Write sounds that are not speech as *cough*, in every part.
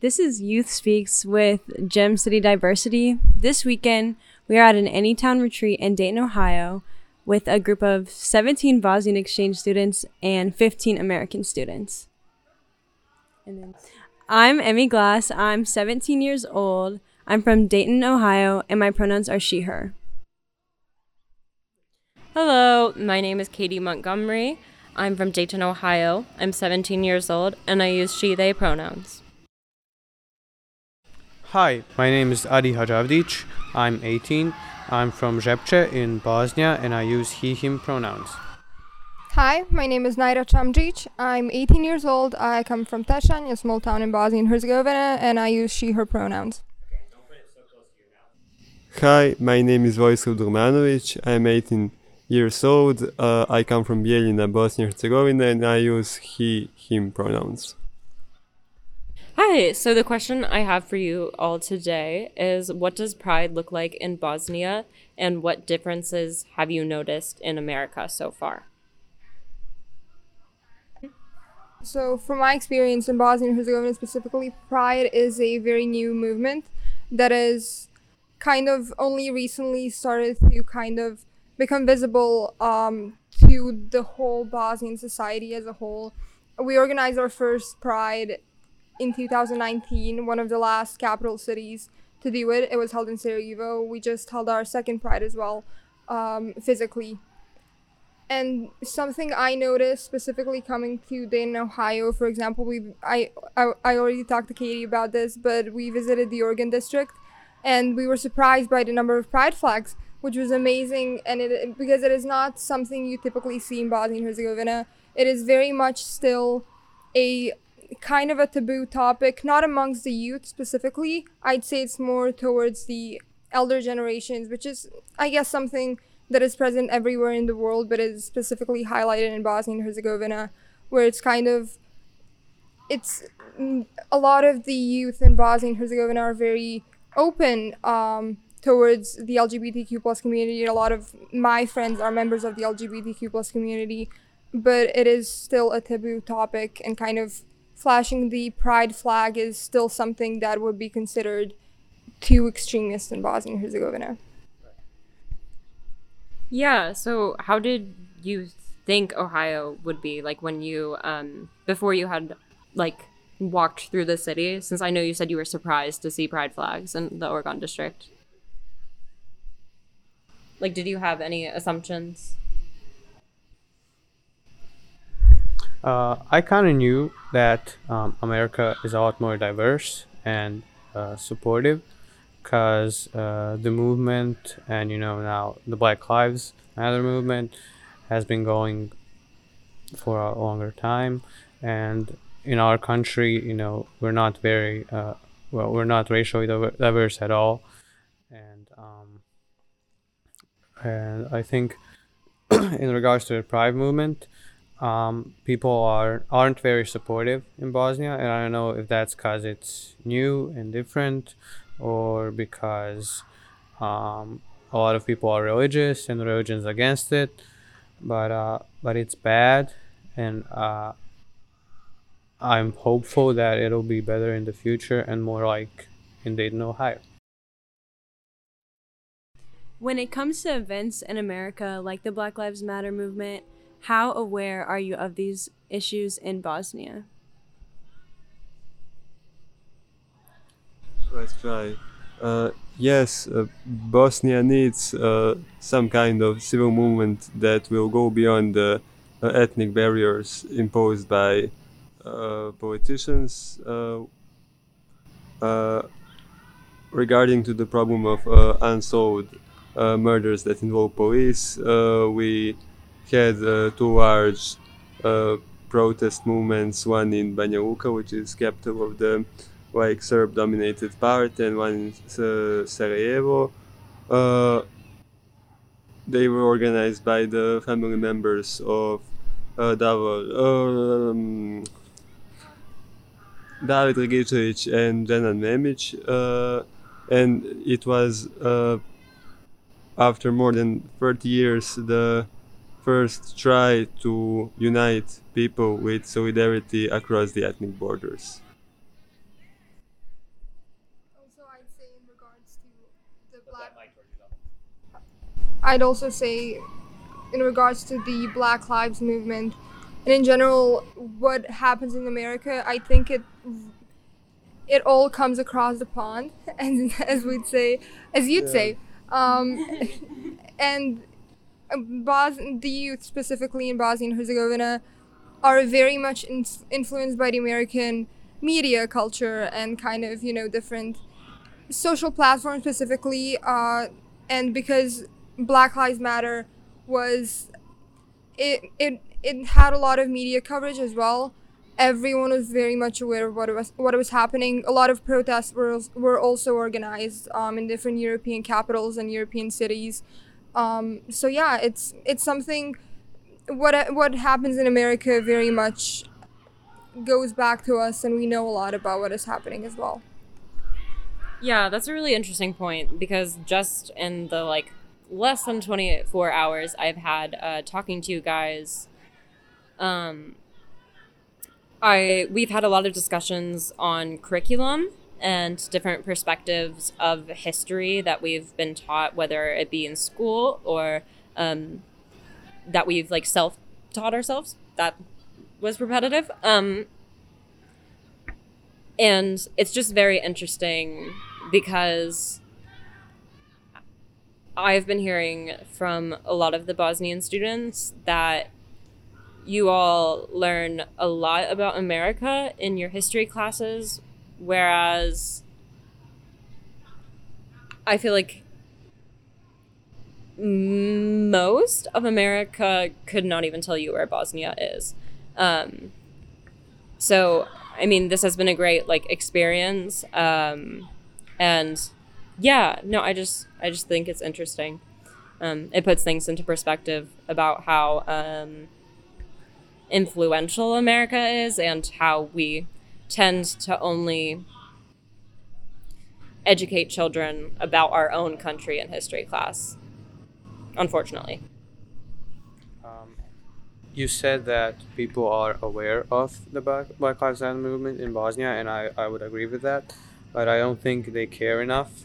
This is Youth Speaks with Gem City Diversity. This weekend, we are at an Anytown retreat in Dayton, Ohio, with a group of 17 Bosnian exchange students and 15 American students. And then, I'm Emmy Glass. I'm 17 years old. I'm from Dayton, Ohio, and my pronouns are she, her. Hello, my name is Katie Montgomery. I'm from Dayton, Ohio. I'm 17 years old, and I use she, they pronouns. Hi, my name is Adi Hadžavdić. I'm 18. I'm from Žepče in Bosnia and I use he, him pronouns. Hi, my name is Naira Chamjic. I'm 18 years old. I come from Tešanj, a small town in Bosnia and Herzegovina, and I use she, her pronouns. Hi, my name is Vojislav Durmanovic. I'm 18 years old. Uh, I come from Bijeljina, Bosnia and Herzegovina, and I use he, him pronouns. So the question I have for you all today is what does pride look like in Bosnia and what differences have you noticed in America so far? So, from my experience in Bosnia and Herzegovina specifically, Pride is a very new movement that is kind of only recently started to kind of become visible um, to the whole Bosnian society as a whole. We organized our first Pride in 2019, one of the last capital cities to do it. It was held in Sarajevo. We just held our second Pride as well, um, physically. And something I noticed specifically coming to Dayton, Ohio, for example, we I, I I already talked to Katie about this, but we visited the Oregon district, and we were surprised by the number of pride flags, which was amazing. And it because it is not something you typically see in Bosnia and Herzegovina. It is very much still a kind of a taboo topic, not amongst the youth specifically. I'd say it's more towards the elder generations, which is, I guess, something that is present everywhere in the world, but is specifically highlighted in Bosnia and Herzegovina, where it's kind of, it's mm, a lot of the youth in Bosnia and Herzegovina are very open um, towards the LGBTQ plus community. A lot of my friends are members of the LGBTQ plus community, but it is still a taboo topic and kind of flashing the pride flag is still something that would be considered too extremist in Bosnia and Herzegovina. Yeah, so how did you think Ohio would be like when you um before you had like walked through the city since I know you said you were surprised to see pride flags in the Oregon district? Like did you have any assumptions? Uh, I kind of knew that um, America is a lot more diverse and uh, supportive because uh, the movement and you know now the Black Lives Matter movement has been going for a longer time, and in our country, you know, we're not very uh, well, we're not racially diverse at all, and um, and I think *clears throat* in regards to the Pride movement um, people are aren't very supportive in Bosnia, and I don't know if that's because it's new and different, or because um, a lot of people are religious and religion's against it. But uh, but it's bad, and uh, I'm hopeful that it'll be better in the future and more like in Dayton, Ohio. When it comes to events in America like the Black Lives Matter movement, how aware are you of these issues in Bosnia? Let's try. Uh, yes, uh, Bosnia needs uh, some kind of civil movement that will go beyond the uh, ethnic barriers imposed by uh, politicians. Uh, regarding to the problem of unsolved murders that involve police, we had uh, two large uh, protest movements, one in Banja Luka, which is capital of the like Serb-dominated part, and one in uh, Sarajevo. Uh, they were organized by the family members of uh, Davor, um, David Dragicevic and Dženan Memic, uh, and it was uh, after more than 30 years the first try to unite people with solidarity across the ethnic borders. I'd also say, in regards to the Black Lives Movement, and in general, what happens in America, I think it it all comes across the pond, *laughs* and as we'd say, as you'd yeah. say, um, *laughs* and Bos- the youth specifically in Bosnia and Herzegovina are very much in- influenced by the American media culture and kind of you know different social platforms specifically, uh, and because Black Lives Matter was it it it had a lot of media coverage as well. Everyone was very much aware of what was what was happening. A lot of protests were were also organized um, in different European capitals and European cities. Um, so yeah, it's it's something. What what happens in America very much goes back to us, and we know a lot about what is happening as well. Yeah, that's a really interesting point because just in the like less than 24 hours I've had uh, talking to you guys, um, I we've had a lot of discussions on curriculum and different perspectives of history that we've been taught, whether it be in school or um, that we've like self taught ourselves. That was repetitive. Um, and it's just very interesting because I've been hearing from a lot of the Bosnian students that you all learn a lot about America in your history classes, whereas I feel like most of America could not even tell you where Bosnia is. Um, so, I mean, this has been a great like experience, um, and yeah, no, I just I just think it's interesting. Um, it puts things into perspective about how um, influential America is and how we tend to only educate children about our own country in history class. Unfortunately. Um, you said that people are aware of the Black, Black Lives Matter movement in Bosnia, and I, I would agree with that. But I don't think they care enough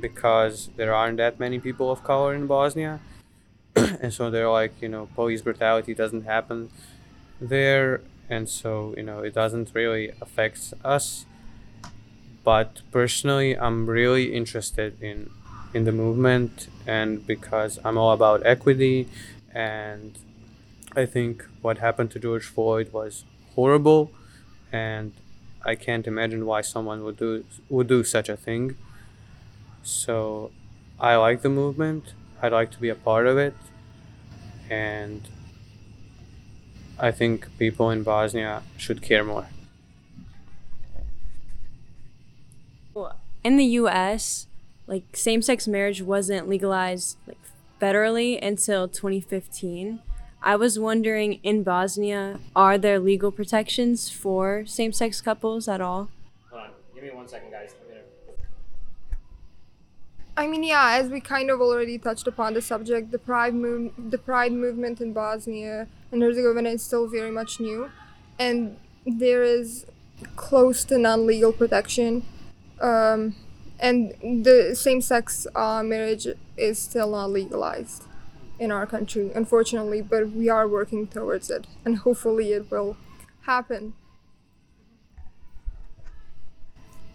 because there aren't that many people of color in Bosnia. *clears throat* and so they're like, you know, police brutality doesn't happen there. And so, you know, it doesn't really affect us. But personally, I'm really interested in in the movement and because I'm all about equity and I think what happened to George Floyd was horrible and I can't imagine why someone would do would do such a thing. So I like the movement. I'd like to be a part of it. And I think people in Bosnia should care more. in the US, like same-sex marriage wasn't legalized like federally until 2015. I was wondering in Bosnia, are there legal protections for same-sex couples at all? Hold on, give me one second, guys. I'm gonna I mean, yeah, as we kind of already touched upon the subject, the pride move, the pride movement in Bosnia and Herzegovina is still very much new, and there is close to non-legal protection, um, and the same-sex uh, marriage is still not legalized in our country, unfortunately. But we are working towards it, and hopefully, it will happen.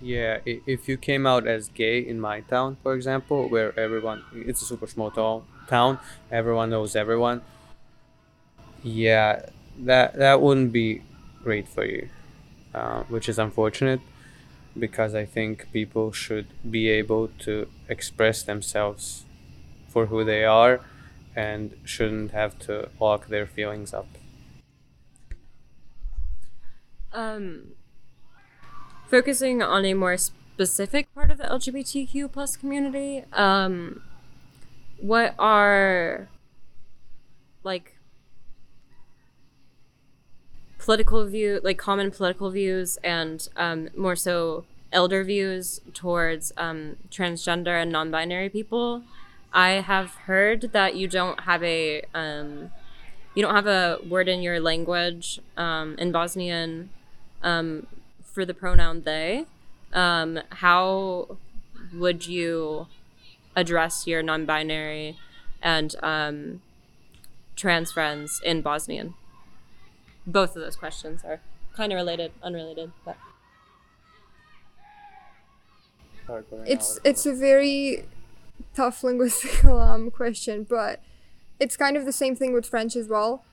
Yeah, if you came out as gay in my town, for example, where everyone, it's a super small town, town, everyone knows everyone. Yeah, that that wouldn't be great for you, uh, which is unfortunate, because I think people should be able to express themselves for who they are, and shouldn't have to lock their feelings up. Um, focusing on a more specific part of the LGBTQ plus community, um, what are like political view, like common political views, and um, more so elder views towards um, transgender and non-binary people? I have heard that you don't have a um, you don't have a word in your language um, in Bosnian um, for the pronoun they. Um, how would you address your non-binary and trans friends in Bosnian? Both of those questions are kind of related, unrelated, but It's it's a very tough linguistic um, question, but it's kind of the same thing with French as well.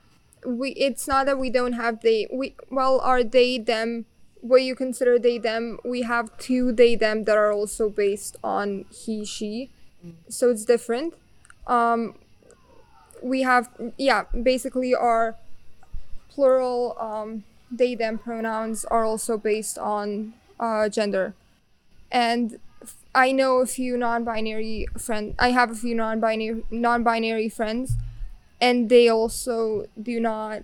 We it's not that we don't have they we well are they them what you consider they them we have two they them that are also based on he she, so it's different. Um, we have yeah basically our plural um, they them pronouns are also based on uh, gender and I know a few non-binary friend. I have a few non-binary non-binary friends, and they also do not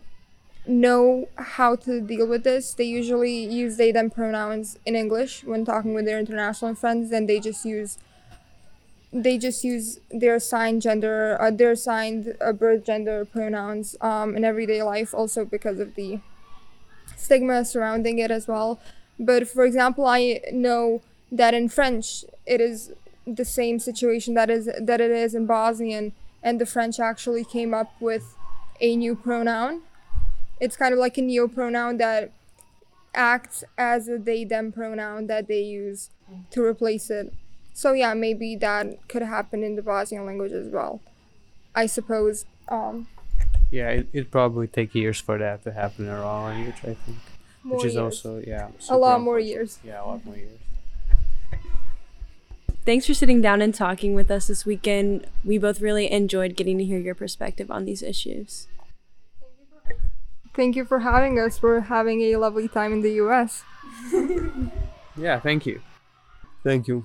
know how to deal with this. They usually use they them pronouns in English when talking with their international friends. and they just use they just use their assigned gender, uh, their assigned uh, birth gender pronouns um, in everyday life. Also because of the stigma surrounding it as well. But for example, I know that in French it is the same situation that is that it is in Bosnian, and the French actually came up with a new pronoun. It's kind of like a neo pronoun that acts as a they them pronoun that they use to replace it. So yeah, maybe that could happen in the Bosnian language as well. I suppose. Um, Yeah, it it probably take years for that to happen in our language. I think, more which is years. also yeah. a super lot more years. Yeah, a lot more years. Thanks for sitting down and talking with us this weekend. We both really enjoyed getting to hear your perspective on these issues. Thank you for having us. We're having a lovely time in the U.S. *laughs* Yeah, thank you. Thank you.